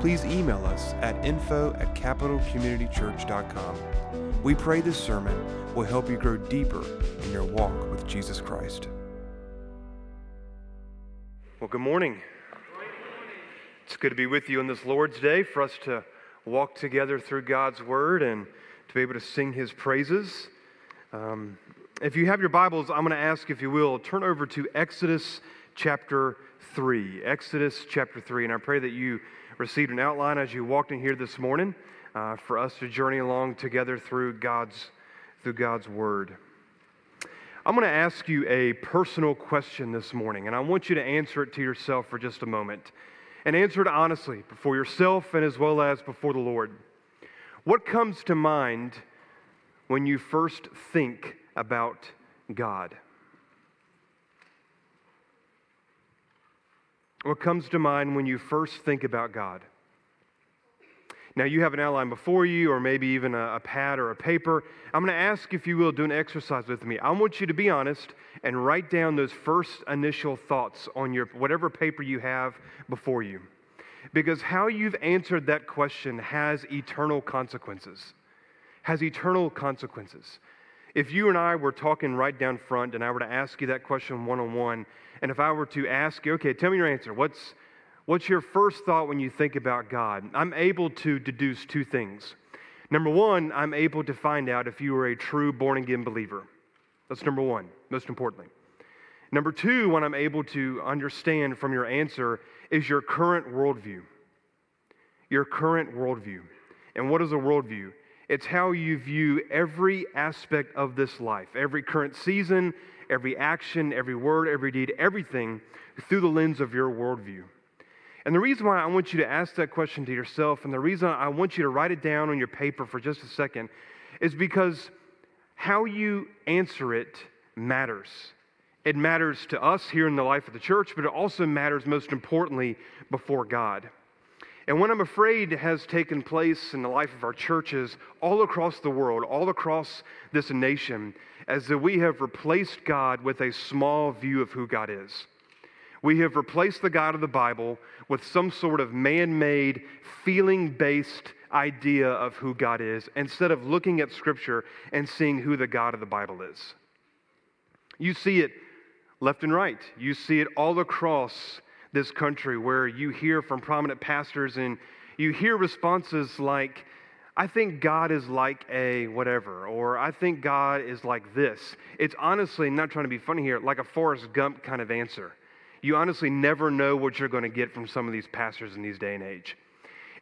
please email us at info at capitalcommunitychurch.com. We pray this sermon will help you grow deeper in your walk with Jesus Christ. Well, good morning. It's good to be with you on this Lord's Day for us to walk together through God's Word and to be able to sing His praises. Um, if you have your Bibles, I'm going to ask, if you will, turn over to Exodus chapter 3. Exodus chapter 3. And I pray that you received an outline as you walked in here this morning uh, for us to journey along together through God's, through God's Word. I'm going to ask you a personal question this morning, and I want you to answer it to yourself for just a moment. And answer it honestly before yourself and as well as before the Lord. What comes to mind when you first think about God? What comes to mind when you first think about God? Now, you have an outline before you, or maybe even a, a pad or a paper. I'm going to ask if you will do an exercise with me. I want you to be honest and write down those first initial thoughts on your whatever paper you have before you. Because how you've answered that question has eternal consequences. Has eternal consequences. If you and I were talking right down front and I were to ask you that question one on one, and if I were to ask you, okay, tell me your answer, what's, what's your first thought when you think about God? I'm able to deduce two things. Number one, I'm able to find out if you are a true born again believer. That's number one, most importantly. Number two, what I'm able to understand from your answer is your current worldview. Your current worldview. And what is a worldview? It's how you view every aspect of this life, every current season, every action, every word, every deed, everything through the lens of your worldview. And the reason why I want you to ask that question to yourself, and the reason I want you to write it down on your paper for just a second, is because how you answer it matters. It matters to us here in the life of the church, but it also matters most importantly before God. And what I'm afraid has taken place in the life of our churches all across the world, all across this nation, is that we have replaced God with a small view of who God is. We have replaced the God of the Bible with some sort of man made, feeling based idea of who God is instead of looking at Scripture and seeing who the God of the Bible is. You see it left and right, you see it all across this country where you hear from prominent pastors and you hear responses like, I think God is like a whatever, or I think God is like this. It's honestly, not trying to be funny here, like a Forrest Gump kind of answer. You honestly never know what you're going to get from some of these pastors in these day and age.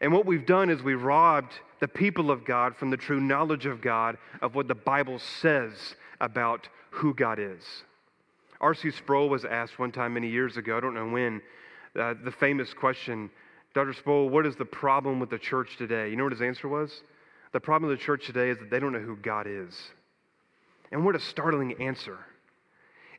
And what we've done is we've robbed the people of God from the true knowledge of God, of what the Bible says about who God is. R.C. Sproul was asked one time many years ago, I don't know when, uh, the famous question, Dr. Sproul, what is the problem with the church today? You know what his answer was? The problem with the church today is that they don't know who God is. And what a startling answer.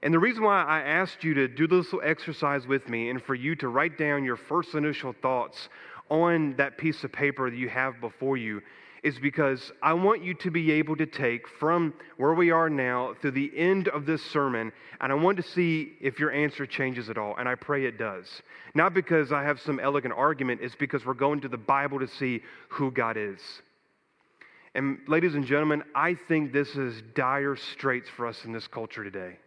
And the reason why I asked you to do this little exercise with me and for you to write down your first initial thoughts on that piece of paper that you have before you is because I want you to be able to take from where we are now through the end of this sermon, and I want to see if your answer changes at all, and I pray it does. Not because I have some elegant argument, it's because we're going to the Bible to see who God is. And, ladies and gentlemen, I think this is dire straits for us in this culture today.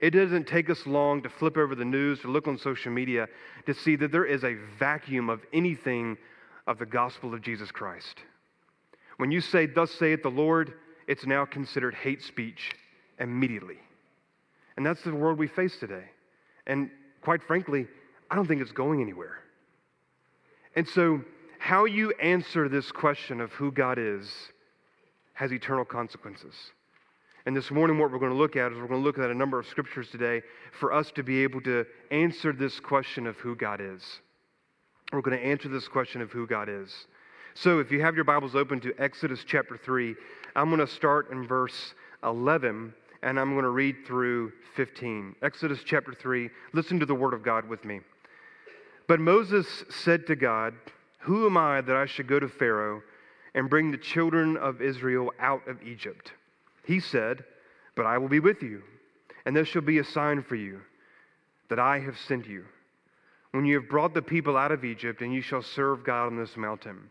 It doesn't take us long to flip over the news or look on social media to see that there is a vacuum of anything of the gospel of Jesus Christ. When you say, Thus saith the Lord, it's now considered hate speech immediately. And that's the world we face today. And quite frankly, I don't think it's going anywhere. And so, how you answer this question of who God is has eternal consequences. And this morning, what we're going to look at is we're going to look at a number of scriptures today for us to be able to answer this question of who God is. we're going to answer this question of who God is. So if you have your Bibles open to Exodus chapter 3, I'm going to start in verse 11 and I'm going to read through 15. Exodus chapter 3. Listen to the word of God with me. But Moses said to God, Who am I that I should go to Pharaoh and bring the children of Israel out of Egypt? He said, But I will be with you, and this shall be a sign for you that I have sent you. When you have brought the people out of Egypt, and you shall serve God on this mountain.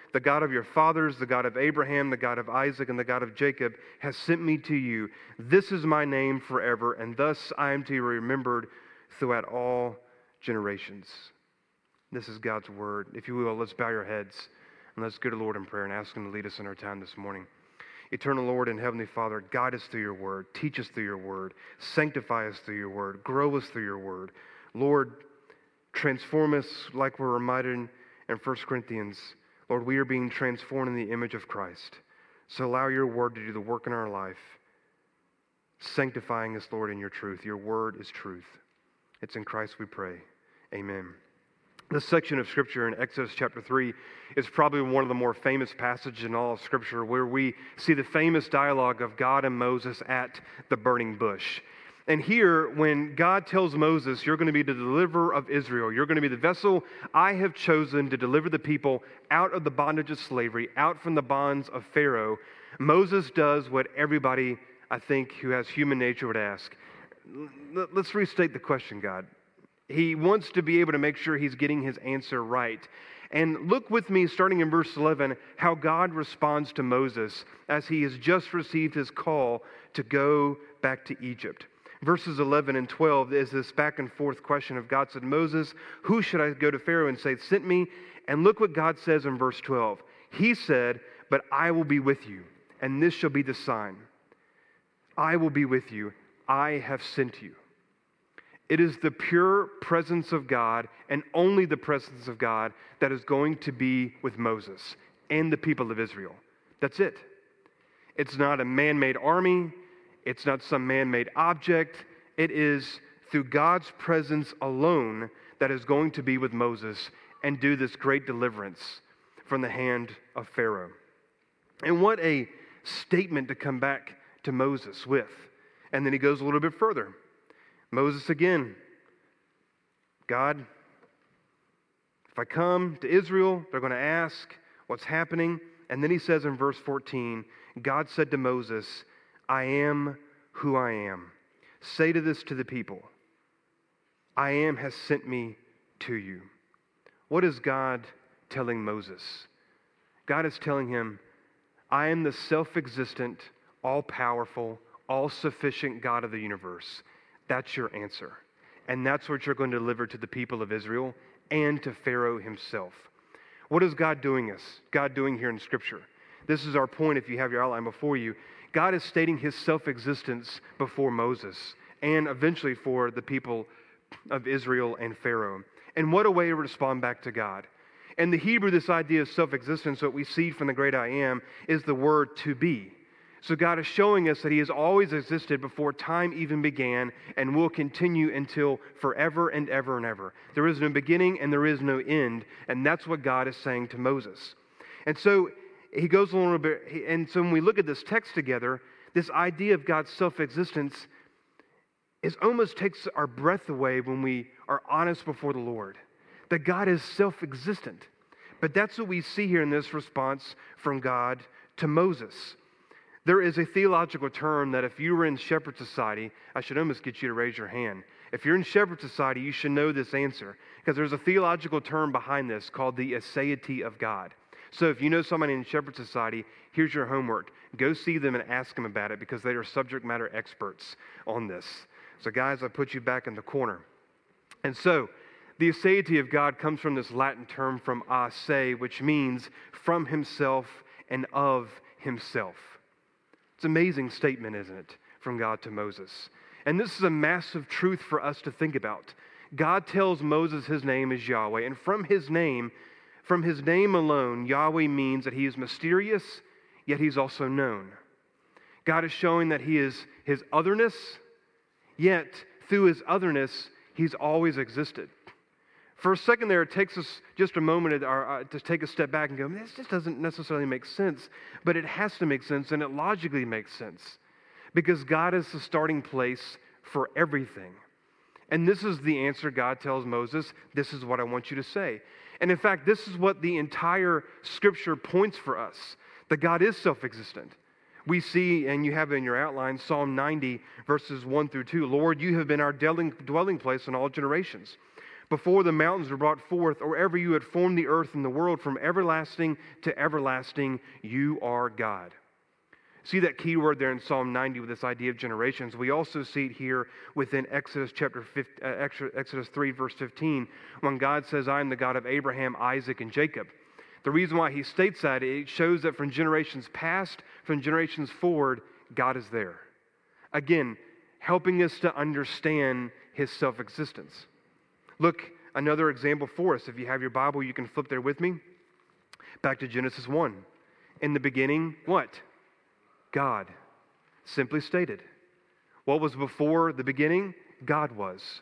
the God of your fathers, the God of Abraham, the God of Isaac, and the God of Jacob, has sent me to you. This is my name forever, and thus I am to be remembered throughout all generations. This is God's word. If you will, let's bow your heads and let's go to the Lord in prayer and ask Him to lead us in our time this morning. Eternal Lord and Heavenly Father, guide us through your word, teach us through your word, sanctify us through your word, grow us through your word. Lord, transform us like we're reminded in 1 Corinthians. Lord, we are being transformed in the image of Christ. So allow your word to do the work in our life, sanctifying us, Lord, in your truth. Your word is truth. It's in Christ we pray. Amen. This section of Scripture in Exodus chapter 3 is probably one of the more famous passages in all of Scripture where we see the famous dialogue of God and Moses at the burning bush. And here, when God tells Moses, You're going to be the deliverer of Israel, you're going to be the vessel I have chosen to deliver the people out of the bondage of slavery, out from the bonds of Pharaoh, Moses does what everybody, I think, who has human nature would ask. Let's restate the question, God. He wants to be able to make sure he's getting his answer right. And look with me, starting in verse 11, how God responds to Moses as he has just received his call to go back to Egypt. Verses 11 and 12 is this back and forth question of God said, Moses, who should I go to Pharaoh and say, Sent me? And look what God says in verse 12. He said, But I will be with you, and this shall be the sign. I will be with you. I have sent you. It is the pure presence of God and only the presence of God that is going to be with Moses and the people of Israel. That's it. It's not a man made army, it's not some man made object. It is through God's presence alone that is going to be with Moses and do this great deliverance from the hand of Pharaoh. And what a statement to come back to Moses with. And then he goes a little bit further. Moses again. God, if I come to Israel, they're going to ask what's happening. And then he says in verse 14, God said to Moses, I am who I am. Say to this to the people I am has sent me to you. What is God telling Moses? God is telling him, I am the self existent, all powerful, all sufficient God of the universe. That's your answer. And that's what you're going to deliver to the people of Israel and to Pharaoh himself. What is God doing us? God doing here in Scripture? This is our point if you have your outline before you. God is stating his self existence before Moses and eventually for the people of Israel and Pharaoh. And what a way to respond back to God. In the Hebrew, this idea of self existence, what we see from the great I am, is the word to be. So God is showing us that He has always existed before time even began and will continue until forever and ever and ever. There is no beginning and there is no end. And that's what God is saying to Moses. And so he goes a little bit, and so when we look at this text together, this idea of God's self existence is almost takes our breath away when we are honest before the Lord. That God is self existent. But that's what we see here in this response from God to Moses. There is a theological term that if you were in Shepherd Society, I should almost get you to raise your hand. If you're in Shepherd Society, you should know this answer because there's a theological term behind this called the aseity of God. So if you know somebody in Shepherd Society, here's your homework. Go see them and ask them about it because they are subject matter experts on this. So, guys, I put you back in the corner. And so, the aseity of God comes from this Latin term from a se, which means from himself and of himself. It's an amazing statement, isn't it, from God to Moses? And this is a massive truth for us to think about. God tells Moses his name is Yahweh, and from his name, from his name alone, Yahweh means that he is mysterious, yet he's also known. God is showing that he is his otherness, yet through his otherness, he's always existed. For a second there, it takes us just a moment uh, to take a step back and go, this just doesn't necessarily make sense, but it has to make sense, and it logically makes sense because God is the starting place for everything. And this is the answer God tells Moses this is what I want you to say. And in fact, this is what the entire scripture points for us that God is self existent. We see, and you have in your outline, Psalm 90, verses 1 through 2 Lord, you have been our dwelling place in all generations. Before the mountains were brought forth, or ever you had formed the earth and the world, from everlasting to everlasting, you are God. See that key word there in Psalm 90 with this idea of generations. We also see it here within Exodus chapter 50, uh, Exodus 3 verse 15 when God says, "I am the God of Abraham, Isaac and Jacob." The reason why he states that it shows that from generations past, from generations forward, God is there. Again, helping us to understand his self-existence. Look, another example for us. If you have your Bible, you can flip there with me. Back to Genesis 1. In the beginning, what? God. Simply stated. What was before the beginning? God was.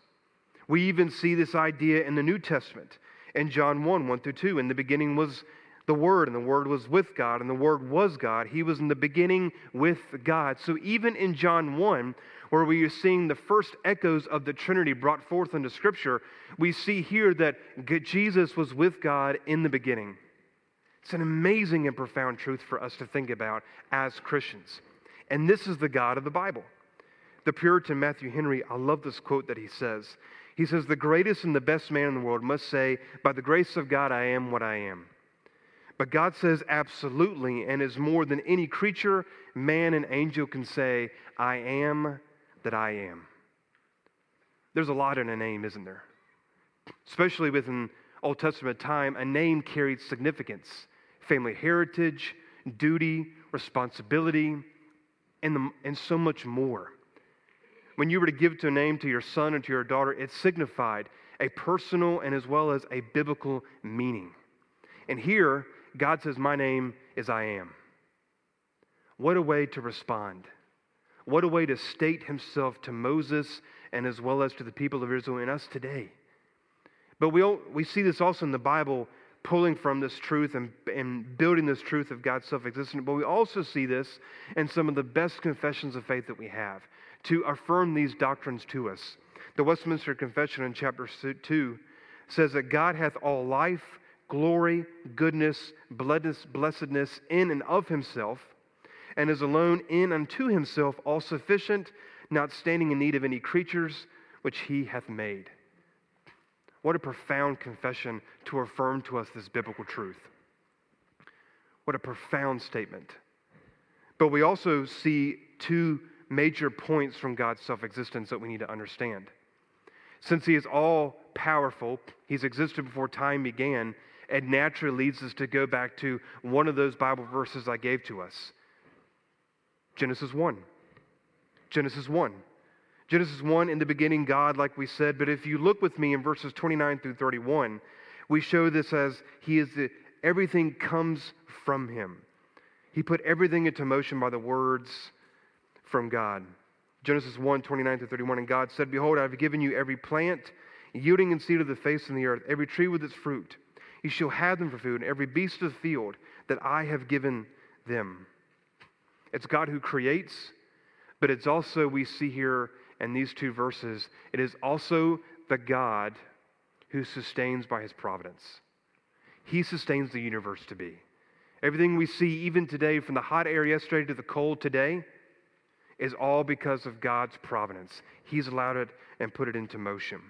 We even see this idea in the New Testament in John 1 1 through 2. In the beginning was the Word, and the Word was with God, and the Word was God. He was in the beginning with God. So even in John 1, where we are seeing the first echoes of the Trinity brought forth into Scripture, we see here that Jesus was with God in the beginning. It's an amazing and profound truth for us to think about as Christians. And this is the God of the Bible. The Puritan Matthew Henry, I love this quote that he says. He says, The greatest and the best man in the world must say, By the grace of God, I am what I am. But God says absolutely and is more than any creature, man, and angel can say, I am that I am. There's a lot in a name, isn't there? Especially within Old Testament time, a name carried significance family heritage, duty, responsibility, and, the, and so much more. When you were to give to a name to your son or to your daughter, it signified a personal and as well as a biblical meaning. And here, God says, My name is I am. What a way to respond. What a way to state himself to Moses and as well as to the people of Israel and us today. But we, all, we see this also in the Bible pulling from this truth and, and building this truth of God's self existence. But we also see this in some of the best confessions of faith that we have to affirm these doctrines to us. The Westminster Confession in chapter 2 says that God hath all life, glory, goodness, blessedness in and of himself, and is alone in unto himself all sufficient, not standing in need of any creatures which he hath made. What a profound confession to affirm to us this biblical truth. What a profound statement. But we also see two major points from God's self existence that we need to understand. Since He is all powerful, He's existed before time began, it naturally leads us to go back to one of those Bible verses I gave to us Genesis 1. Genesis 1. Genesis 1, in the beginning, God, like we said. But if you look with me in verses 29 through 31, we show this as He is the, everything comes from Him. He put everything into motion by the words from God. Genesis 1, 29 through 31. And God said, Behold, I have given you every plant yielding in seed of the face of the earth, every tree with its fruit. You shall have them for food, and every beast of the field that I have given them. It's God who creates, but it's also, we see here, and these two verses, it is also the God who sustains by his providence. He sustains the universe to be. Everything we see, even today, from the hot air yesterday to the cold today, is all because of God's providence. He's allowed it and put it into motion.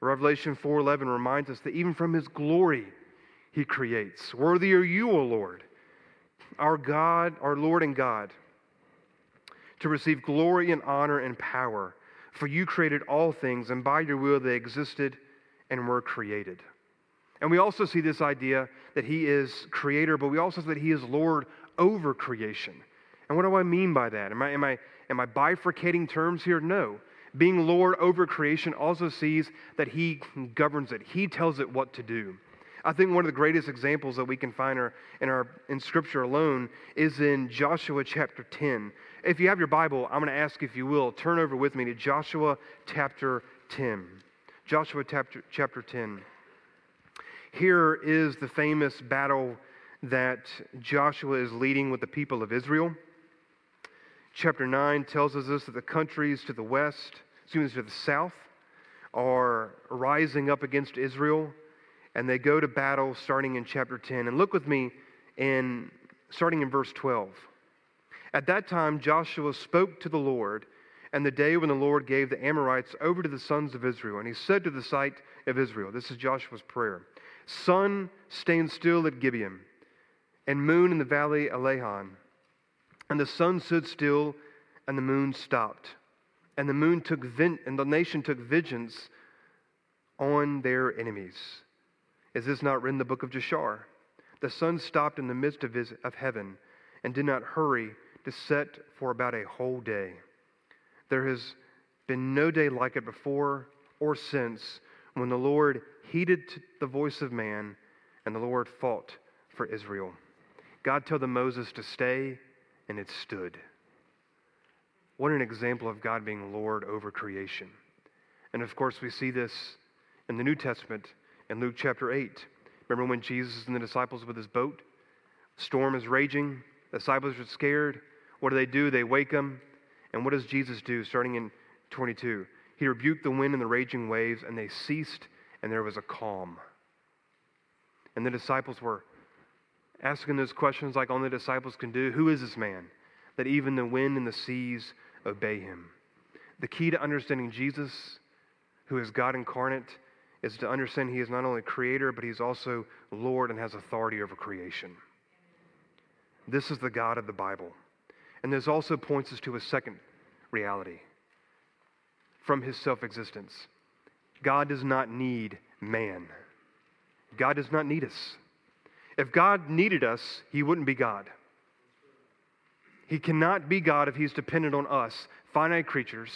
Revelation 4:11 reminds us that even from his glory he creates. Worthy are you, O Lord, our God, our Lord and God, to receive glory and honor and power. For you created all things, and by your will they existed and were created. And we also see this idea that he is creator, but we also see that he is Lord over creation. And what do I mean by that? Am I, am I, am I bifurcating terms here? No. Being Lord over creation also sees that He governs it, He tells it what to do. I think one of the greatest examples that we can find in, our, in Scripture alone is in Joshua chapter 10. If you have your Bible, I'm going to ask if you will turn over with me to Joshua chapter 10. Joshua chapter, chapter 10. Here is the famous battle that Joshua is leading with the people of Israel. Chapter 9 tells us this that the countries to the west, excuse me, to the south, are rising up against Israel, and they go to battle starting in chapter 10. And look with me in starting in verse 12. At that time, Joshua spoke to the Lord, and the day when the Lord gave the Amorites over to the sons of Israel. And he said to the sight of Israel, This is Joshua's prayer Sun, stand still at Gibeon, and moon in the valley of. And the sun stood still, and the moon stopped. And the moon took vent, and the nation took vengeance on their enemies. Is this not written in the book of Jashar? The sun stopped in the midst of, his, of heaven and did not hurry to set for about a whole day. There has been no day like it before or since when the Lord heeded the voice of man and the Lord fought for Israel. God told Moses to stay, and it stood. What an example of God being Lord over creation. And of course, we see this in the New Testament in Luke chapter 8. Remember when Jesus and the disciples were with his boat? Storm is raging. The disciples are scared. What do they do? They wake him. And what does Jesus do starting in 22? He rebuked the wind and the raging waves, and they ceased, and there was a calm. And the disciples were asking those questions like only disciples can do Who is this man that even the wind and the seas obey him? The key to understanding Jesus, who is God incarnate, is to understand he is not only creator, but he's also Lord and has authority over creation. This is the God of the Bible. And this also points us to a second reality from his self existence. God does not need man. God does not need us. If God needed us, he wouldn't be God. He cannot be God if he's dependent on us, finite creatures,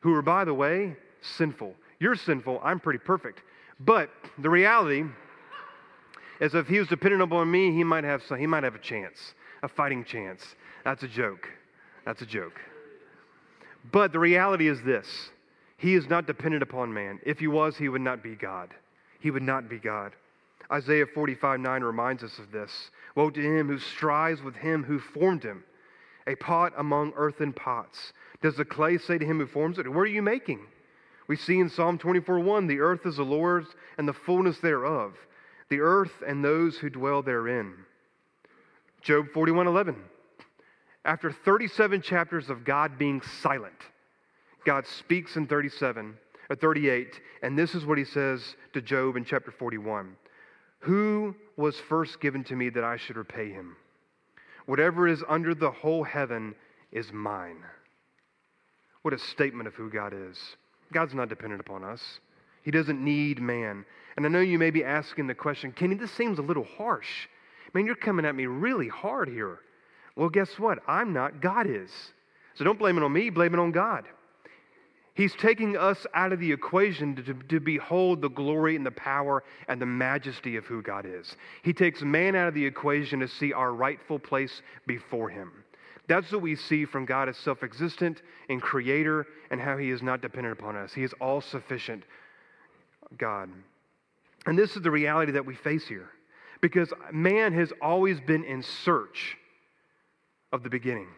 who are, by the way, sinful. You're sinful, I'm pretty perfect. But the reality is if he was dependent upon me, he might have some, he might have a chance, a fighting chance. That's a joke. That's a joke. But the reality is this He is not dependent upon man. If he was, he would not be God. He would not be God. Isaiah 45 9 reminds us of this. Woe to him who strives with him who formed him, a pot among earthen pots. Does the clay say to him who forms it, What are you making? We see in Psalm 24 1 the earth is the Lord's and the fullness thereof, the earth and those who dwell therein. Job 41 11 after 37 chapters of God being silent, God speaks in 37 or uh, 38, and this is what he says to Job in chapter 41. Who was first given to me that I should repay him? Whatever is under the whole heaven is mine. What a statement of who God is. God's not dependent upon us. He doesn't need man. And I know you may be asking the question, Kenny, this seems a little harsh. Man, you're coming at me really hard here. Well, guess what? I'm not, God is. So don't blame it on me, blame it on God. He's taking us out of the equation to, to, behold the glory and the power and the majesty of who God is. He takes man out of the equation to see our rightful place before Him. That's what we see from God as self existent and creator and how He is not dependent upon us. He is all sufficient God. And this is the reality that we face here because man has always been in search of the beginning.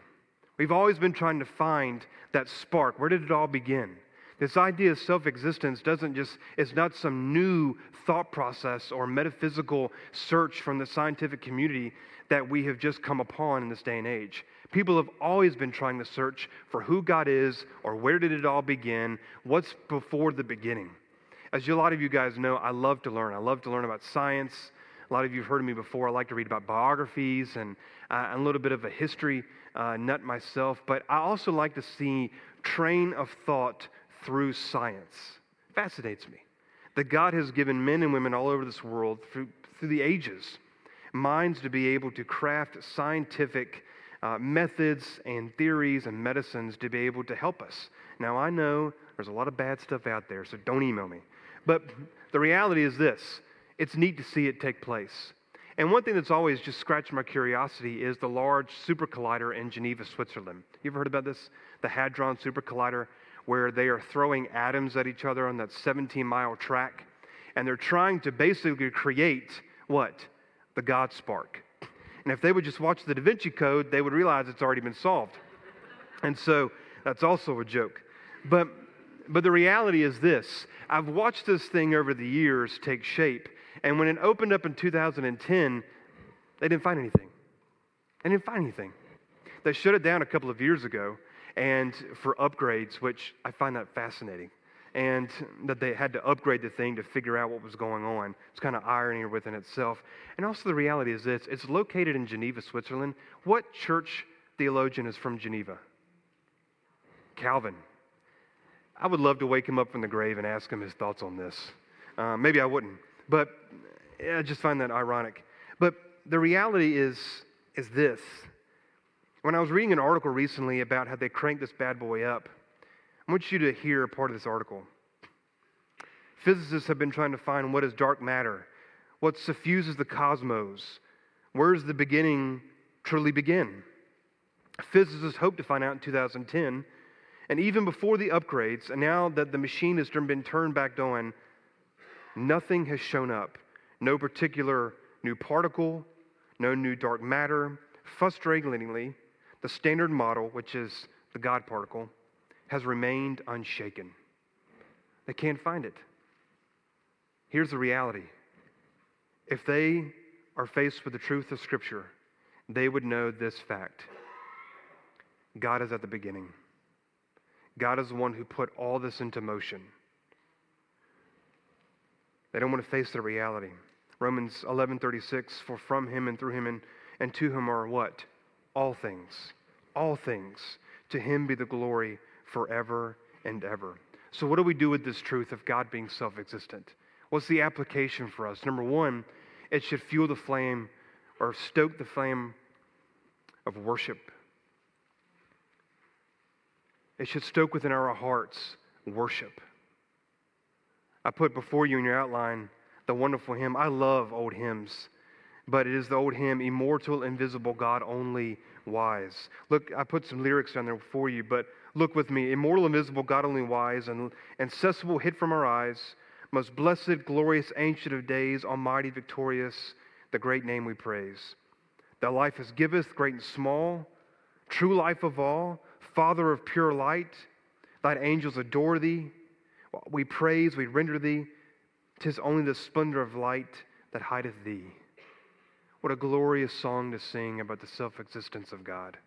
We've always been trying to find that spark. Where did it all begin? This idea of self existence doesn't just, it's not some new thought process or metaphysical search from the scientific community that we have just come upon in this day and age. People have always been trying to search for who God is or where did it all begin, what's before the beginning. As a lot of you guys know, I love to learn. I love to learn about science. A lot of you have heard of me before. I like to read about biographies and uh, a little bit of a history uh, nut myself, but I also like to see train of thought through science. Fascinates me that God has given men and women all over this world through, through the ages minds to be able to craft scientific uh, methods and theories and medicines to be able to help us. Now, I know there's a lot of bad stuff out there, so don't email me. But the reality is this it's neat to see it take place. And one thing that's always just scratched my curiosity is the large super collider in Geneva, Switzerland. You ever heard about this? The Hadron Super Collider, where they are throwing atoms at each other on that 17 mile track. And they're trying to basically create what? The God spark. And if they would just watch the Da Vinci Code, they would realize it's already been solved. And so that's also a joke. But, but the reality is this I've watched this thing over the years take shape. And when it opened up in 2010, they didn't find anything. They didn't find anything. They shut it down a couple of years ago and for upgrades, which I find that fascinating and that they had to upgrade the thing to figure out what was going on. It's kind of irony within itself. And also, the reality is this it's located in Geneva, Switzerland. What church theologian is from Geneva? Calvin. I would love to wake him up from the grave and ask him his thoughts on this. Uh, maybe I wouldn't, but I just find that ironic. But the reality is, is this. When I was reading an article recently about how they cranked this bad boy up, I want you to hear part of this article. Physicists have been trying to find what is dark matter, what suffuses the cosmos, where does the beginning truly begin? Physicists hope to find out in 2010, and even before the upgrades, and now that the machine has been turned back on, nothing has shown up. No particular new particle, no new dark matter. Frustratingly, the standard model, which is the God particle, has remained unshaken. They can't find it. Here's the reality if they are faced with the truth of Scripture, they would know this fact God is at the beginning. God is the one who put all this into motion. They don't want to face the reality. Romans 11:36 for from him and through him and, and to him are what? All things. All things. To him be the glory forever and ever. So, what do we do with this truth of God being self existent? What's the application for us? Number one, it should fuel the flame or stoke the flame of worship. It should stoke within our hearts worship. I put before you in your outline the wonderful hymn. I love old hymns, but it is the old hymn, Immortal, Invisible, God Only Wise. Look, I put some lyrics down there for you, but Look with me. Immortal, invisible, God only wise, and accessible, hid from our eyes, most blessed, glorious, ancient of days, almighty, victorious, the great name we praise. Thy life has giveth, great and small, true life of all, Father of pure light. Thine angels adore thee. We praise, we render thee. Tis only the splendor of light that hideth thee. What a glorious song to sing about the self existence of God.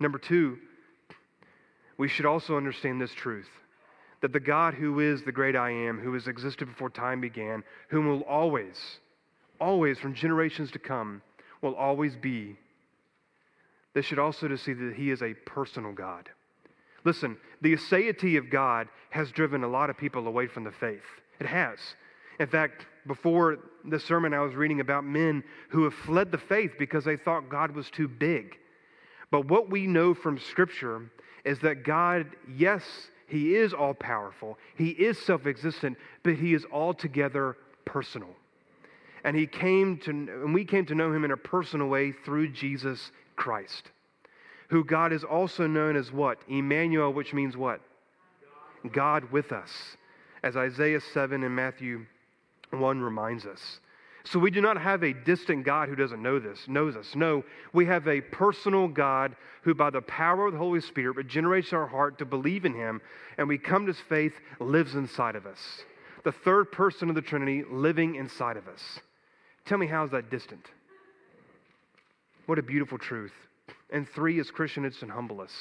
Number two, we should also understand this truth that the God who is the great I am, who has existed before time began, whom will always, always, from generations to come, will always be. This should also to see that he is a personal God. Listen, the aseity of God has driven a lot of people away from the faith. It has. In fact, before the sermon, I was reading about men who have fled the faith because they thought God was too big. But what we know from Scripture is that God, yes, He is all powerful, He is self existent, but He is altogether personal. And He came to, and we came to know Him in a personal way through Jesus Christ, who God is also known as what? Emmanuel, which means what? God with us, as Isaiah 7 and Matthew 1 reminds us. So we do not have a distant God who doesn't know this, knows us. No, we have a personal God who, by the power of the Holy Spirit, regenerates our heart to believe in him, and we come to his faith, lives inside of us. The third person of the Trinity living inside of us. Tell me, how is that distant? What a beautiful truth. And three, as Christian, it should humble us.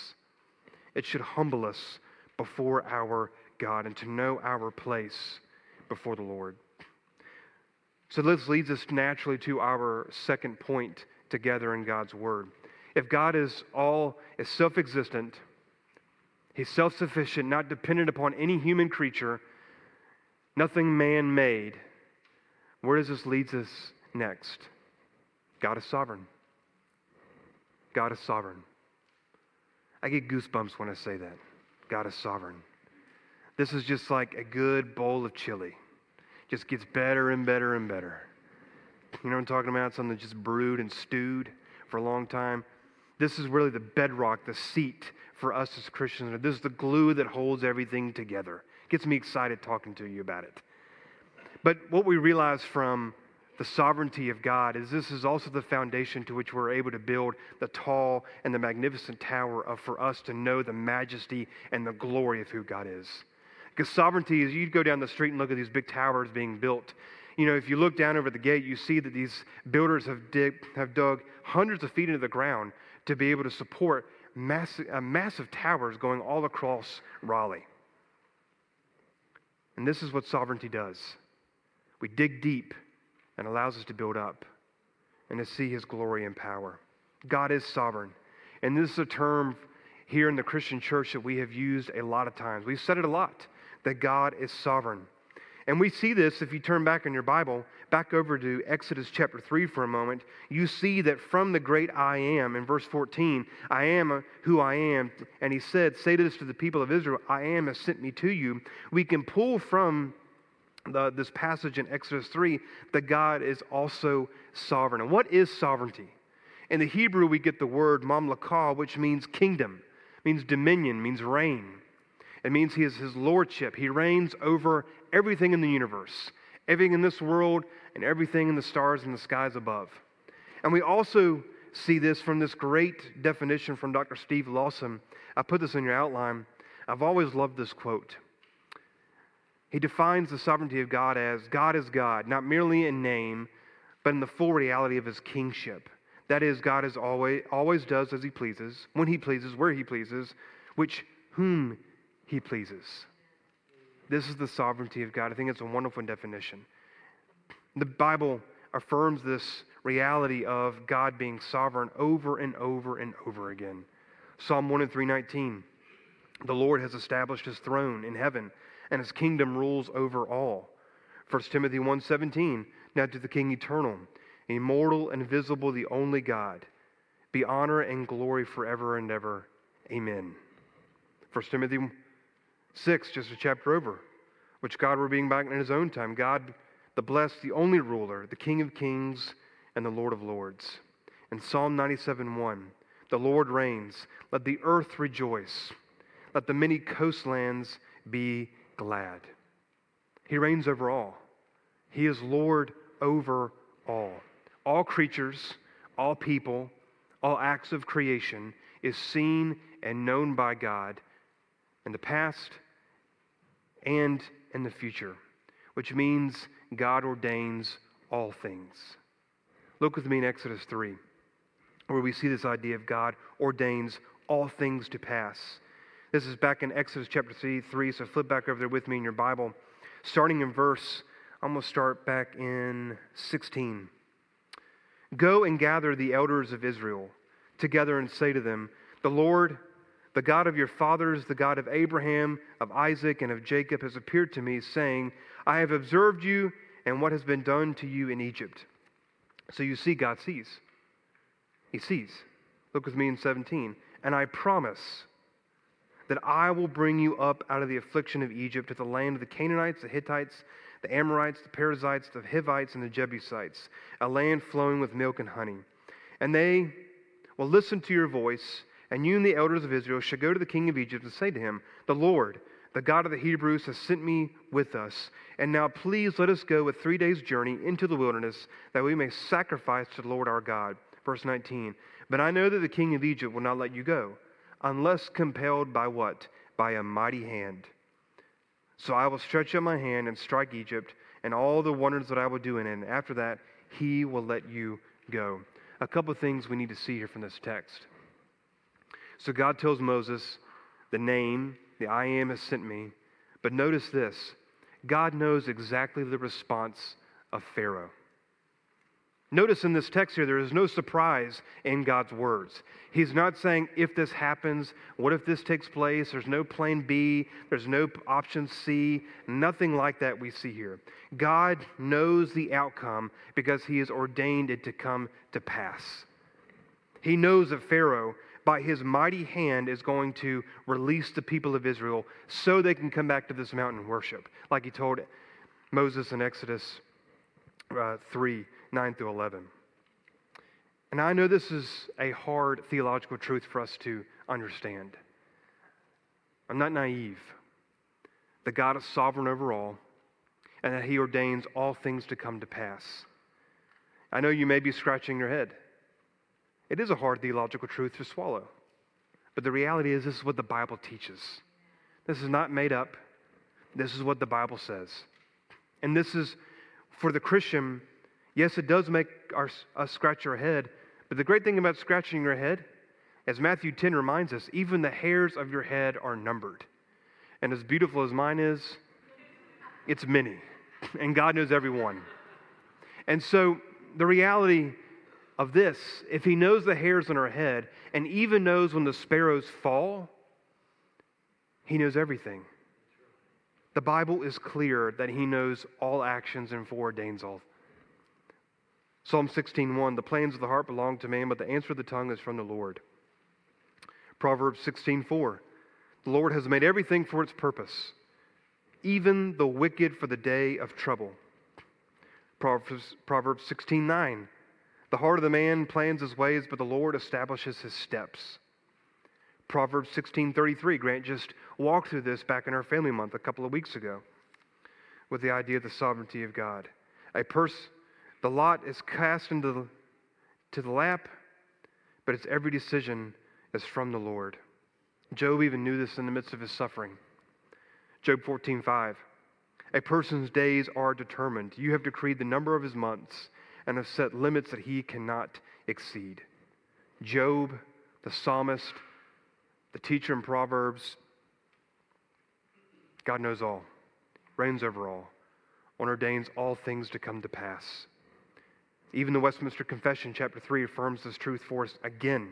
It should humble us before our God and to know our place before the Lord. So this leads us naturally to our second point together in God's Word. If God is all is self-existent, He's self-sufficient, not dependent upon any human creature, nothing man-made, where does this lead us next? God is sovereign. God is sovereign. I get goosebumps when I say that. God is sovereign. This is just like a good bowl of chili. Just gets better and better and better. You know I'm talking about? Something just brewed and stewed for a long time. This is really the bedrock, the seat for us as Christians. This is the glue that holds everything together. Gets me excited talking to you about it. But what we realize from the sovereignty of God is this is also the foundation to which we're able to build the tall and the magnificent tower of for us to know the majesty and the glory of who God is. Because sovereignty is you go down the street and look at these big towers being built. You know, if you look down over the gate, you see that these builders have, dig, have dug hundreds of feet into the ground to be able to support massive, uh, massive towers going all across Raleigh. And this is what sovereignty does we dig deep and allows us to build up and to see his glory and power. God is sovereign. And this is a term here in the Christian church that we have used a lot of times. We've said it a lot that God is sovereign. And we see this if you turn back in your Bible, back over to Exodus chapter 3 for a moment. You see that from the great I am, in verse 14, I am who I am. And he said, Say this to the people of Israel, I am has sent me to you. We can pull from the, this passage in Exodus 3 that God is also sovereign. And what is sovereignty? In the Hebrew, we get the word mamlakah, which means kingdom, means dominion, means reign. It means he is his lordship. He reigns over everything in the universe, everything in this world, and everything in the stars and the skies above. And we also see this from this great definition from Dr. Steve Lawson. I put this in your outline. I've always loved this quote. He defines the sovereignty of God as God is God, not merely in name, but in the full reality of his kingship. That is, God is always, always does as he pleases, when he pleases, where he pleases, which whom he pleases. This is the sovereignty of God. I think it's a wonderful definition. The Bible affirms this reality of God being sovereign over and over and over again. Psalm 1 and 319. The Lord has established his throne in heaven and his kingdom rules over all. 1 Timothy 1:17 Now to the king eternal, immortal, invisible, the only God, be honor and glory forever and ever. Amen. 1 Timothy 6, just a chapter over, which God were being back in his own time. God, the blessed, the only ruler, the King of kings, and the Lord of lords. In Psalm 97 1, the Lord reigns. Let the earth rejoice. Let the many coastlands be glad. He reigns over all. He is Lord over all. All creatures, all people, all acts of creation is seen and known by God in the past and in the future, which means God ordains all things. Look with me in Exodus 3, where we see this idea of God ordains all things to pass. This is back in Exodus chapter 3, so flip back over there with me in your Bible. Starting in verse, I'm going to start back in 16. Go and gather the elders of Israel together and say to them, The Lord, the God of your fathers, the God of Abraham, of Isaac, and of Jacob, has appeared to me, saying, I have observed you and what has been done to you in Egypt. So you see, God sees. He sees. Look with me in 17. And I promise that I will bring you up out of the affliction of Egypt to the land of the Canaanites, the Hittites, the Amorites, the Perizzites, the Hivites, and the Jebusites, a land flowing with milk and honey. And they will listen to your voice, and you and the elders of Israel shall go to the king of Egypt and say to him, The Lord, the God of the Hebrews, has sent me with us. And now please let us go a three days' journey into the wilderness, that we may sacrifice to the Lord our God. Verse 19. But I know that the king of Egypt will not let you go unless compelled by what? By a mighty hand. So I will stretch out my hand and strike Egypt and all the wonders that I will do in it. And after that, he will let you go. A couple of things we need to see here from this text. So God tells Moses, the name, the I am has sent me. But notice this God knows exactly the response of Pharaoh. Notice in this text here, there is no surprise in God's words. He's not saying, if this happens, what if this takes place? There's no plan B, there's no option C, nothing like that we see here. God knows the outcome because he has ordained it to come to pass. He knows that Pharaoh, by his mighty hand, is going to release the people of Israel so they can come back to this mountain and worship, like he told Moses in Exodus uh, 3 9 through 11. And I know this is a hard theological truth for us to understand. I'm not naive. The God is sovereign over all, and that He ordains all things to come to pass. I know you may be scratching your head. It is a hard theological truth to swallow. But the reality is, this is what the Bible teaches. This is not made up. This is what the Bible says. And this is, for the Christian, Yes, it does make our, us scratch our head, but the great thing about scratching your head, as Matthew 10 reminds us, even the hairs of your head are numbered. And as beautiful as mine is, it's many, and God knows every one. And so the reality of this, if He knows the hairs on our head and even knows when the sparrows fall, He knows everything. The Bible is clear that He knows all actions and foreordains all Psalm 16:1 The plans of the heart belong to man, but the answer of the tongue is from the Lord. Proverbs 16:4 The Lord has made everything for its purpose, even the wicked for the day of trouble. Proverbs, Proverbs 16:9 The heart of the man plans his ways, but the Lord establishes his steps. Proverbs 16:33 Grant just walked through this back in our family month a couple of weeks ago with the idea of the sovereignty of God. A person the lot is cast into the, to the lap, but its every decision is from the Lord. Job even knew this in the midst of his suffering. Job 14:5. A person's days are determined. You have decreed the number of his months and have set limits that he cannot exceed. Job, the psalmist, the teacher in Proverbs, God knows all, reigns over all, and ordains all things to come to pass. Even the Westminster Confession, chapter 3, affirms this truth for us again.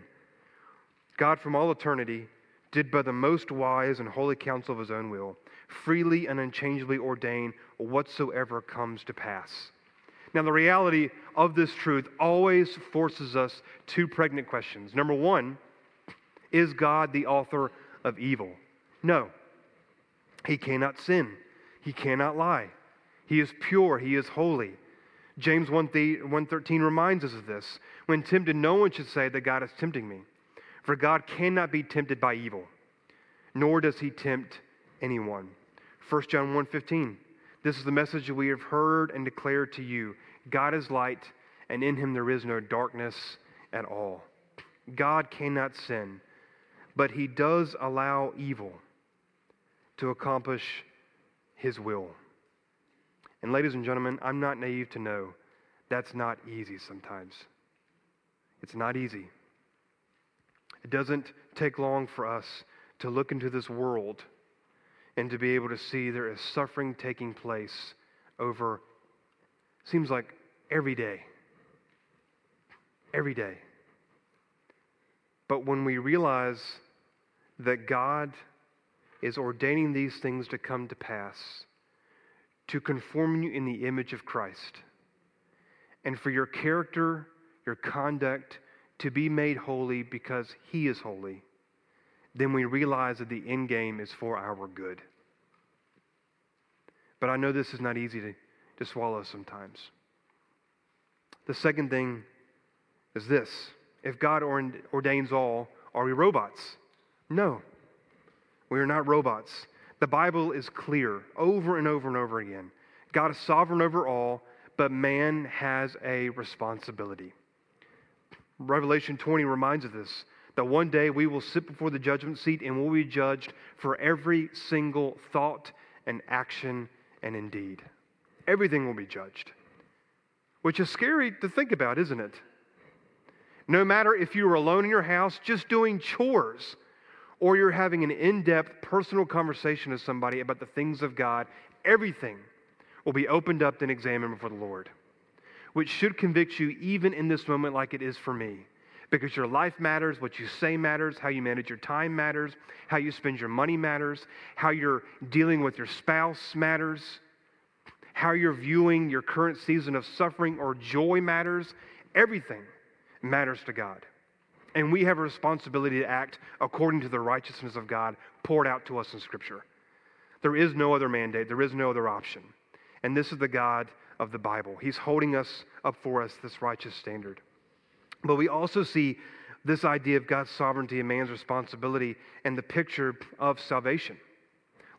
God, from all eternity, did by the most wise and holy counsel of his own will, freely and unchangeably ordain whatsoever comes to pass. Now, the reality of this truth always forces us two pregnant questions. Number one, is God the author of evil? No. He cannot sin. He cannot lie. He is pure. He is holy. James 1.13 reminds us of this. When tempted, no one should say that God is tempting me. For God cannot be tempted by evil, nor does he tempt anyone. 1 John 1.15 This is the message we have heard and declared to you. God is light, and in him there is no darkness at all. God cannot sin, but he does allow evil to accomplish his will. And, ladies and gentlemen, I'm not naive to know that's not easy sometimes. It's not easy. It doesn't take long for us to look into this world and to be able to see there is suffering taking place over, seems like every day. Every day. But when we realize that God is ordaining these things to come to pass, to conform you in the image of Christ, and for your character, your conduct to be made holy because He is holy, then we realize that the end game is for our good. But I know this is not easy to, to swallow sometimes. The second thing is this if God ordains all, are we robots? No, we are not robots. The Bible is clear over and over and over again. God is sovereign over all, but man has a responsibility. Revelation 20 reminds us this that one day we will sit before the judgment seat and will be judged for every single thought and action and indeed. Everything will be judged, which is scary to think about, isn't it? No matter if you are alone in your house just doing chores, or you're having an in depth personal conversation with somebody about the things of God, everything will be opened up and examined before the Lord. which should convict you even in this moment, like it is for me. Because your life matters, what you say matters, how you manage your time matters, how you spend your money matters, how you're dealing with your spouse matters, how you're viewing your current season of suffering or joy matters. Everything matters to God. And we have a responsibility to act according to the righteousness of God poured out to us in Scripture. There is no other mandate, there is no other option. And this is the God of the Bible. He's holding us up for us this righteous standard. But we also see this idea of God's sovereignty and man's responsibility and the picture of salvation.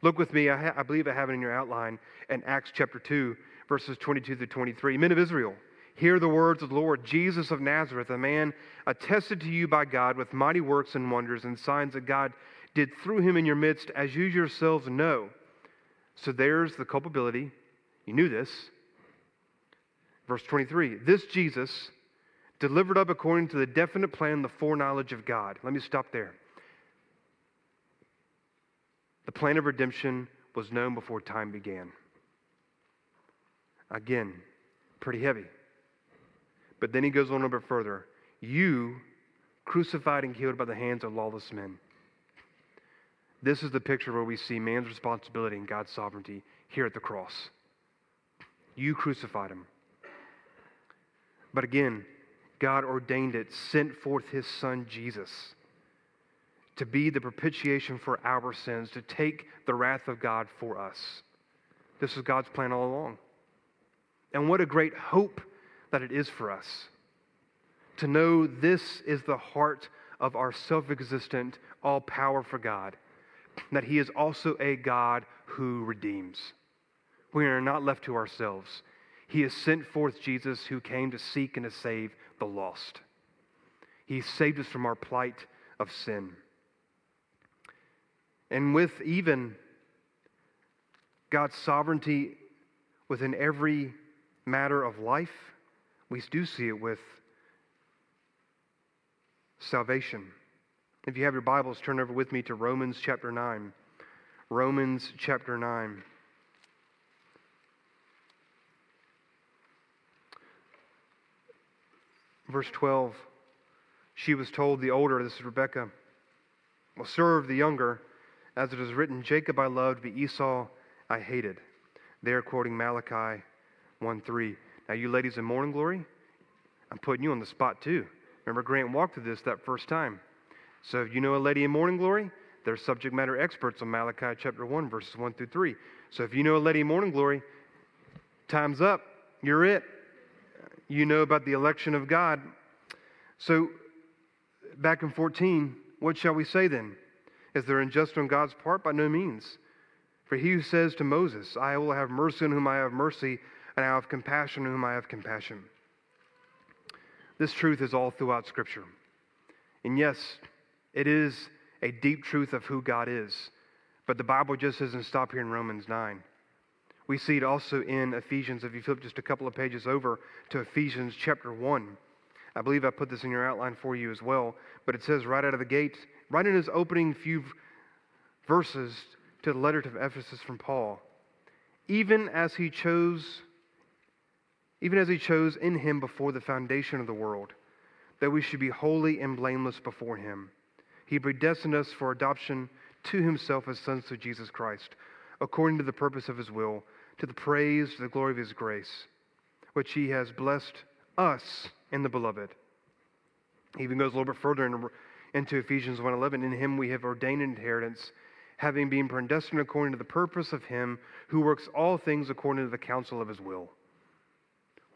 Look with me, I, ha- I believe I have it in your outline, in Acts chapter 2, verses 22 to 23. Men of Israel, hear the words of the Lord Jesus of Nazareth, a man attested to you by God with mighty works and wonders and signs that God did through him in your midst, as you yourselves know. So there's the culpability. You knew this. Verse 23 This Jesus, delivered up according to the definite plan, the foreknowledge of God. Let me stop there. The plan of redemption was known before time began. Again, pretty heavy. But then he goes on a bit further. You crucified and killed by the hands of lawless men. This is the picture where we see man's responsibility and God's sovereignty here at the cross. You crucified him. But again, God ordained it, sent forth his son Jesus to be the propitiation for our sins, to take the wrath of God for us. This is God's plan all along. And what a great hope that it is for us to know this is the heart of our self existent, all powerful God, that He is also a God who redeems. We are not left to ourselves. He has sent forth Jesus who came to seek and to save the lost. He saved us from our plight of sin. And with even God's sovereignty within every matter of life, we do see it with salvation. If you have your Bibles, turn over with me to Romans chapter 9. Romans chapter 9. Verse 12. She was told, the older, this is Rebekah, will serve the younger, as it is written, Jacob I loved, but Esau I hated. They're quoting Malachi 1 3. Now, you ladies in morning glory, I'm putting you on the spot too. Remember, Grant walked through this that first time. So, if you know a lady in morning glory, they're subject matter experts on Malachi chapter 1, verses 1 through 3. So, if you know a lady in morning glory, time's up. You're it. You know about the election of God. So, back in 14, what shall we say then? Is there injustice on God's part? By no means. For he who says to Moses, I will have mercy on whom I have mercy, and I have compassion on whom I have compassion. This truth is all throughout Scripture. And yes, it is a deep truth of who God is. But the Bible just doesn't stop here in Romans 9. We see it also in Ephesians. If you flip just a couple of pages over to Ephesians chapter 1, I believe I put this in your outline for you as well. But it says right out of the gate, right in his opening few verses to the letter to Ephesus from Paul, even as he chose even as he chose in him before the foundation of the world, that we should be holy and blameless before him. He predestined us for adoption to himself as sons through Jesus Christ, according to the purpose of his will, to the praise, to the glory of his grace, which he has blessed us in the beloved. He even goes a little bit further in, into Ephesians 1.11. In him we have ordained an inheritance, having been predestined according to the purpose of him who works all things according to the counsel of his will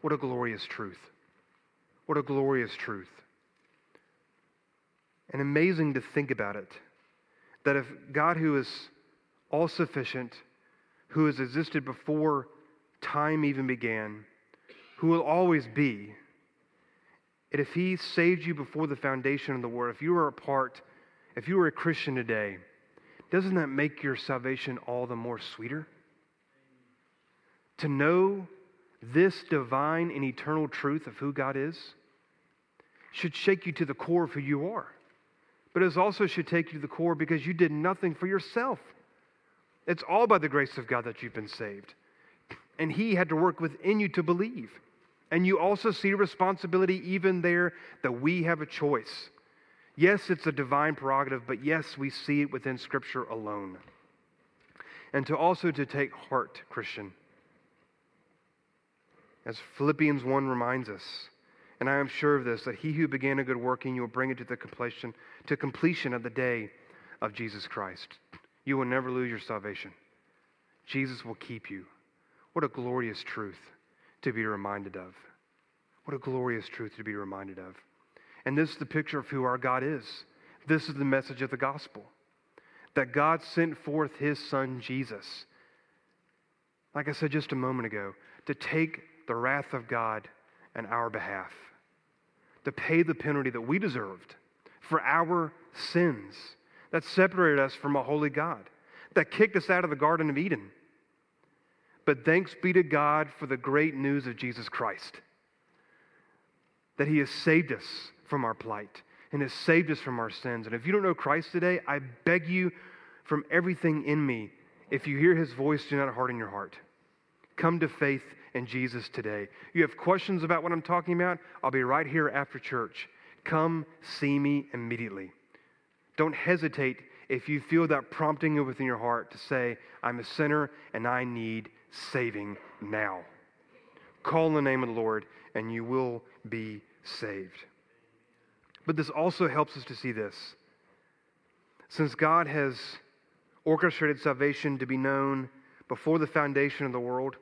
what a glorious truth. What a glorious truth. And amazing to think about it that if God, who is all sufficient, who has existed before time even began, who will always be, and if He saved you before the foundation of the world, if you are a part, if you are a Christian today, doesn't that make your salvation all the more sweeter? To know this divine and eternal truth of who God is should shake you to the core of who you are. But it also should take you to the core because you did nothing for yourself. It's all by the grace of God that you've been saved. And He had to work within you to believe. And you also see responsibility even there that we have a choice. Yes, it's a divine prerogative, but yes, we see it within Scripture alone. And to also to take heart, Christian. As Philippians 1 reminds us, and I am sure of this, that he who began a good work in you will bring it to the completion, to completion of the day of Jesus Christ. You will never lose your salvation. Jesus will keep you. What a glorious truth to be reminded of. What a glorious truth to be reminded of. And this is the picture of who our God is. This is the message of the gospel that God sent forth his son Jesus, like I said just a moment ago, to take the wrath of God in our behalf, to pay the penalty that we deserved for our sins that separated us from a holy God, that kicked us out of the Garden of Eden. But thanks be to God for the great news of Jesus Christ that He has saved us from our plight and has saved us from our sins. And if you don't know Christ today, I beg you from everything in me, if you hear His voice, do not harden your heart. Come to faith in Jesus today. You have questions about what I'm talking about? I'll be right here after church. Come see me immediately. Don't hesitate if you feel that prompting within your heart to say, I'm a sinner and I need saving now. Call the name of the Lord and you will be saved. But this also helps us to see this. Since God has orchestrated salvation to be known before the foundation of the world,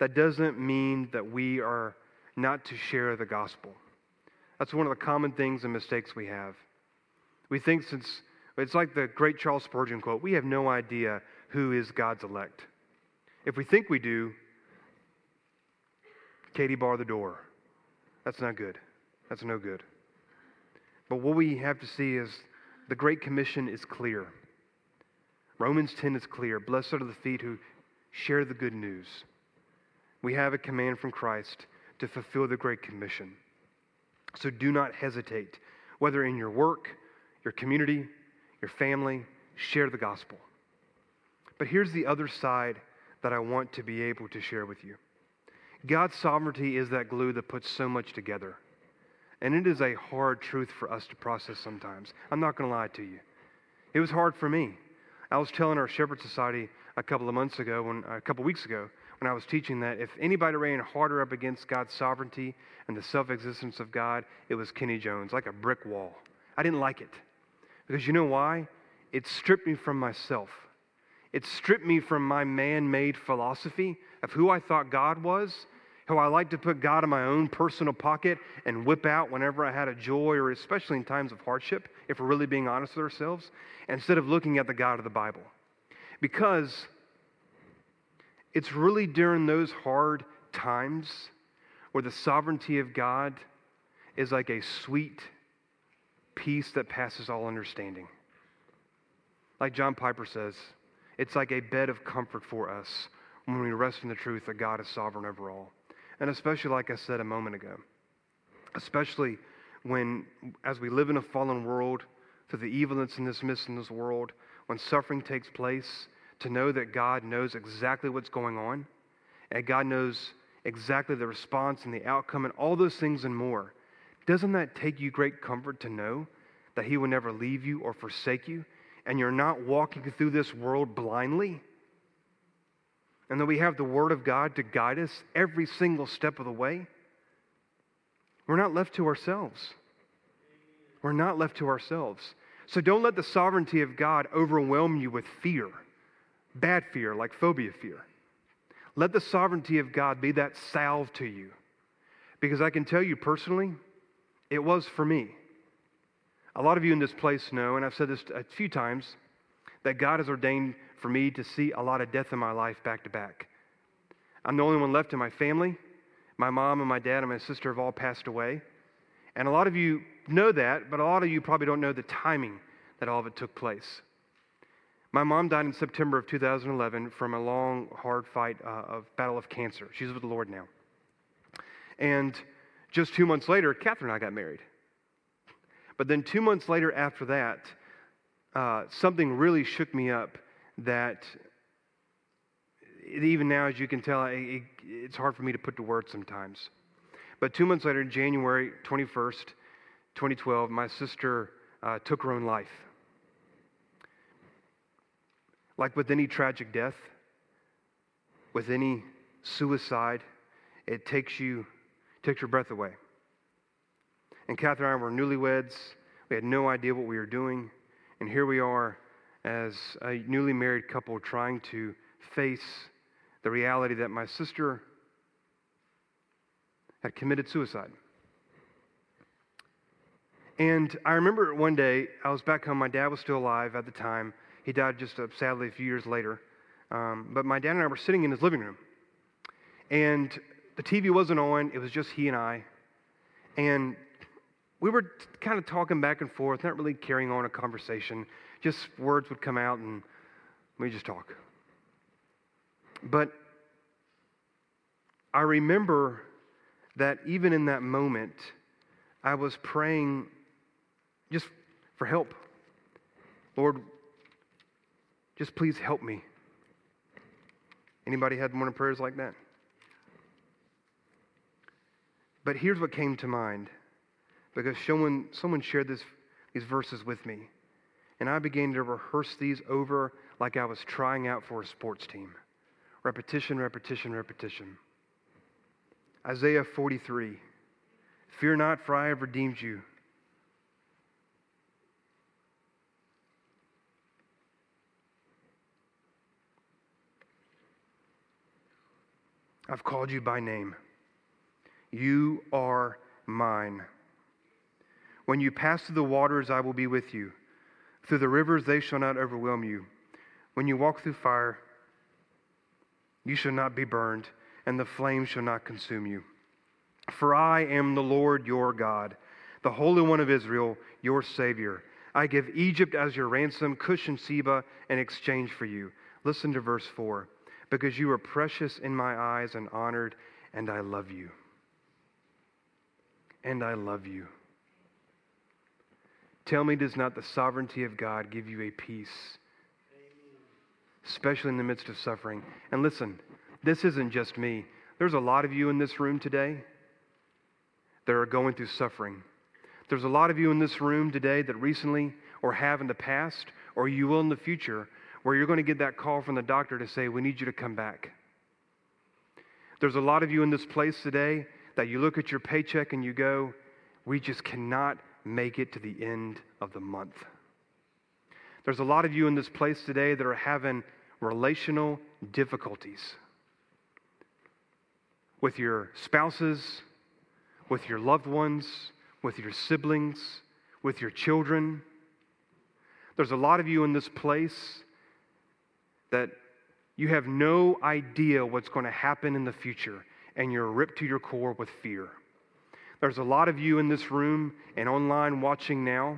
that doesn't mean that we are not to share the gospel. That's one of the common things and mistakes we have. We think since it's like the great Charles Spurgeon quote we have no idea who is God's elect. If we think we do, Katie, bar the door. That's not good. That's no good. But what we have to see is the Great Commission is clear. Romans 10 is clear. Blessed are the feet who share the good news. We have a command from Christ to fulfill the Great Commission. So do not hesitate, whether in your work, your community, your family, share the gospel. But here's the other side that I want to be able to share with you God's sovereignty is that glue that puts so much together. And it is a hard truth for us to process sometimes. I'm not going to lie to you. It was hard for me. I was telling our Shepherd Society a couple of months ago, when, a couple of weeks ago, when I was teaching that if anybody ran harder up against God's sovereignty and the self existence of God, it was Kenny Jones, like a brick wall. I didn't like it. Because you know why? It stripped me from myself. It stripped me from my man made philosophy of who I thought God was, how I like to put God in my own personal pocket and whip out whenever I had a joy, or especially in times of hardship, if we're really being honest with ourselves, instead of looking at the God of the Bible. Because it's really during those hard times where the sovereignty of God is like a sweet peace that passes all understanding. Like John Piper says, it's like a bed of comfort for us when we rest in the truth that God is sovereign over all. And especially, like I said a moment ago, especially when, as we live in a fallen world, through the evil that's in this midst in this world, when suffering takes place, to know that God knows exactly what's going on, and God knows exactly the response and the outcome, and all those things and more. Doesn't that take you great comfort to know that He will never leave you or forsake you, and you're not walking through this world blindly? And that we have the Word of God to guide us every single step of the way? We're not left to ourselves. We're not left to ourselves. So don't let the sovereignty of God overwhelm you with fear, bad fear, like phobia fear. Let the sovereignty of God be that salve to you. Because I can tell you personally, it was for me. A lot of you in this place know, and I've said this a few times, that God has ordained for me to see a lot of death in my life back to back. I'm the only one left in my family. My mom and my dad and my sister have all passed away. And a lot of you know that, but a lot of you probably don't know the timing that all of it took place. My mom died in September of 2011 from a long, hard fight uh, of battle of cancer. She's with the Lord now. And just two months later, Catherine and I got married. But then two months later after that, uh, something really shook me up that even now, as you can tell, it, it's hard for me to put to words sometimes. But two months later, January 21st, 2012, my sister uh, took her own life. Like with any tragic death, with any suicide, it takes you, takes your breath away. And Catherine and I were newlyweds. We had no idea what we were doing. And here we are as a newly married couple trying to face the reality that my sister had committed suicide. And I remember one day, I was back home. My dad was still alive at the time. He died just uh, sadly a few years later. Um, but my dad and I were sitting in his living room. And the TV wasn't on, it was just he and I. And we were kind of talking back and forth, not really carrying on a conversation. Just words would come out and we just talk. But I remember that even in that moment, I was praying just for help. Lord, just please help me. Anybody had of prayers like that? But here's what came to mind because someone, someone shared this, these verses with me. And I began to rehearse these over like I was trying out for a sports team. Repetition, repetition, repetition. Isaiah 43 Fear not, for I have redeemed you. I've called you by name. You are mine. When you pass through the waters, I will be with you. Through the rivers, they shall not overwhelm you. When you walk through fire, you shall not be burned, and the flame shall not consume you. For I am the Lord your God, the Holy One of Israel, your Savior. I give Egypt as your ransom, Cush and Seba in exchange for you. Listen to verse 4 because you are precious in my eyes and honored, and I love you. And I love you. Tell me, does not the sovereignty of God give you a peace, especially in the midst of suffering? And listen, this isn't just me. There's a lot of you in this room today that are going through suffering. There's a lot of you in this room today that recently or have in the past or you will in the future where you're going to get that call from the doctor to say, We need you to come back. There's a lot of you in this place today that you look at your paycheck and you go, We just cannot make it to the end of the month. There's a lot of you in this place today that are having relational difficulties with your spouses, with your loved ones, with your siblings, with your children. There's a lot of you in this place that you have no idea what's going to happen in the future, and you're ripped to your core with fear. There's a lot of you in this room and online watching now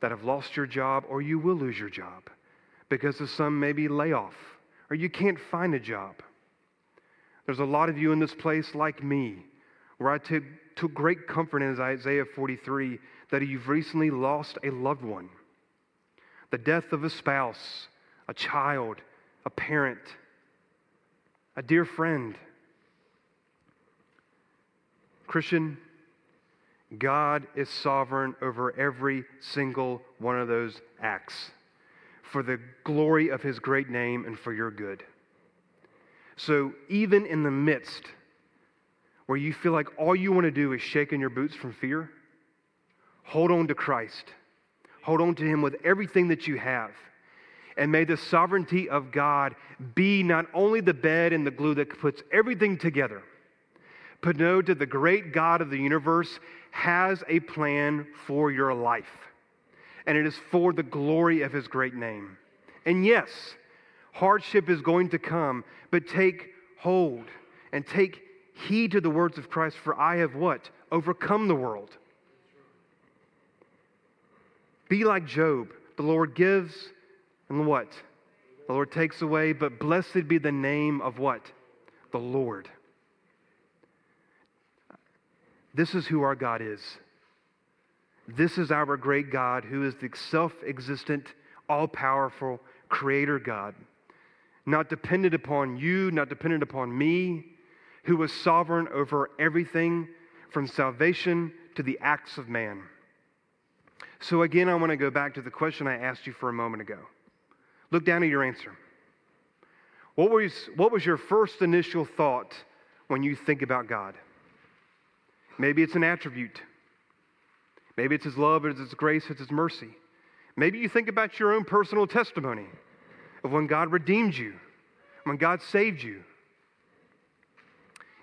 that have lost your job or you will lose your job because of some maybe layoff or you can't find a job. There's a lot of you in this place like me where I took, took great comfort in Isaiah 43 that you've recently lost a loved one, the death of a spouse, a child, a parent, a dear friend Christian, God is sovereign over every single one of those acts for the glory of his great name and for your good. So, even in the midst where you feel like all you want to do is shake in your boots from fear, hold on to Christ. Hold on to him with everything that you have. And may the sovereignty of God be not only the bed and the glue that puts everything together that the great God of the universe has a plan for your life. And it is for the glory of his great name. And yes, hardship is going to come, but take hold and take heed to the words of Christ, for I have what? Overcome the world. Be like Job. The Lord gives, and what? The Lord takes away, but blessed be the name of what? The Lord. This is who our God is. This is our great God who is the self existent, all powerful Creator God, not dependent upon you, not dependent upon me, who was sovereign over everything from salvation to the acts of man. So, again, I want to go back to the question I asked you for a moment ago. Look down at your answer. What was, what was your first initial thought when you think about God? Maybe it's an attribute. Maybe it's His love, it's His grace, it's His mercy. Maybe you think about your own personal testimony of when God redeemed you, when God saved you.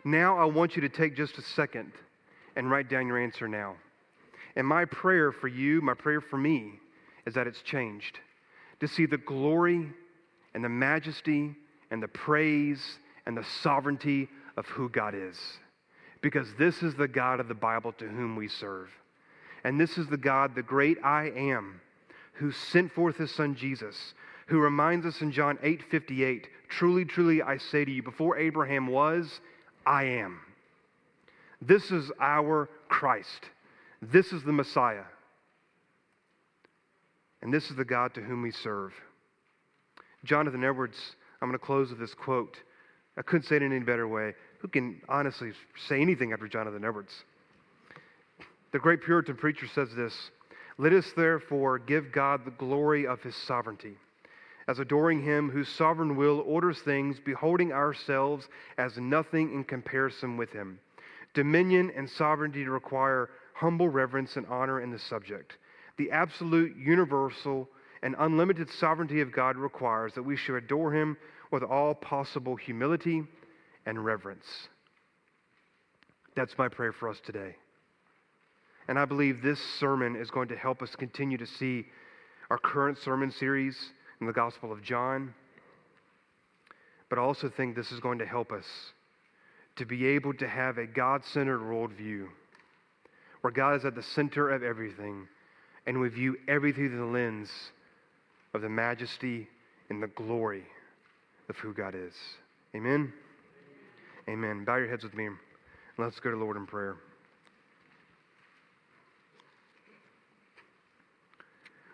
Now, I want you to take just a second and write down your answer now. And my prayer for you, my prayer for me, is that it's changed. To see the glory and the majesty and the praise and the sovereignty of who God is. Because this is the God of the Bible to whom we serve. And this is the God, the great I am, who sent forth his son Jesus, who reminds us in John 8 58, truly, truly, I say to you, before Abraham was, I am. This is our Christ. This is the Messiah. And this is the God to whom we serve. Jonathan Edwards, I'm going to close with this quote. I couldn't say it in any better way. Who can honestly say anything after Jonathan Edwards? The great Puritan preacher says this Let us therefore give God the glory of his sovereignty, as adoring him whose sovereign will orders things, beholding ourselves as nothing in comparison with him. Dominion and sovereignty require humble reverence and honor in the subject. The absolute, universal, and unlimited sovereignty of God requires that we should adore him with all possible humility and reverence. That's my prayer for us today. And I believe this sermon is going to help us continue to see our current sermon series in the Gospel of John. But I also think this is going to help us to be able to have a God centered worldview where God is at the center of everything and we view everything through the lens of the majesty and the glory of who God is. Amen. Amen. Bow your heads with me and let's go to the Lord in prayer.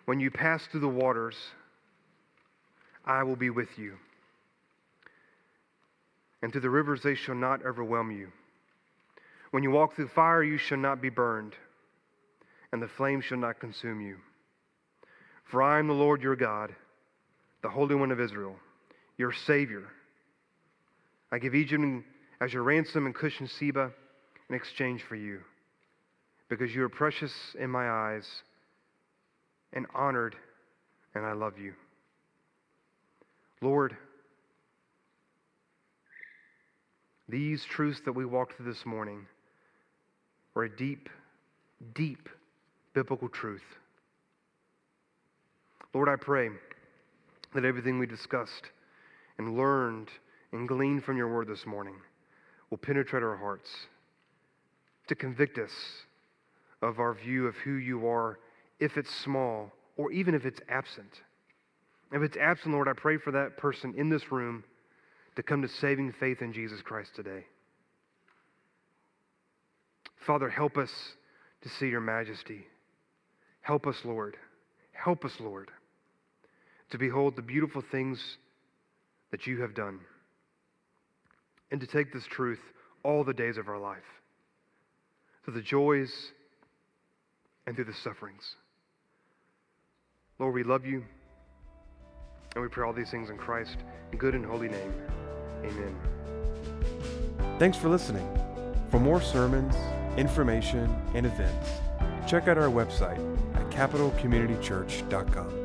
When you pass through the waters, I will be with you. And through the rivers, they shall not overwhelm you. When you walk through fire, you shall not be burned, and the flame shall not consume you. For I am the Lord your God, the Holy One of Israel, your Savior. I give Egypt as your ransom and Cush and Seba in exchange for you, because you are precious in my eyes and honored, and I love you. Lord, these truths that we walked through this morning or a deep, deep biblical truth. Lord, I pray that everything we discussed and learned and gleaned from your word this morning will penetrate our hearts to convict us of our view of who you are, if it's small or even if it's absent. If it's absent, Lord, I pray for that person in this room to come to saving faith in Jesus Christ today. Father, help us to see your majesty. Help us, Lord. Help us, Lord, to behold the beautiful things that you have done and to take this truth all the days of our life through the joys and through the sufferings. Lord, we love you and we pray all these things in Christ's good and holy name. Amen. Thanks for listening. For more sermons, information, and events, check out our website at capitalcommunitychurch.com.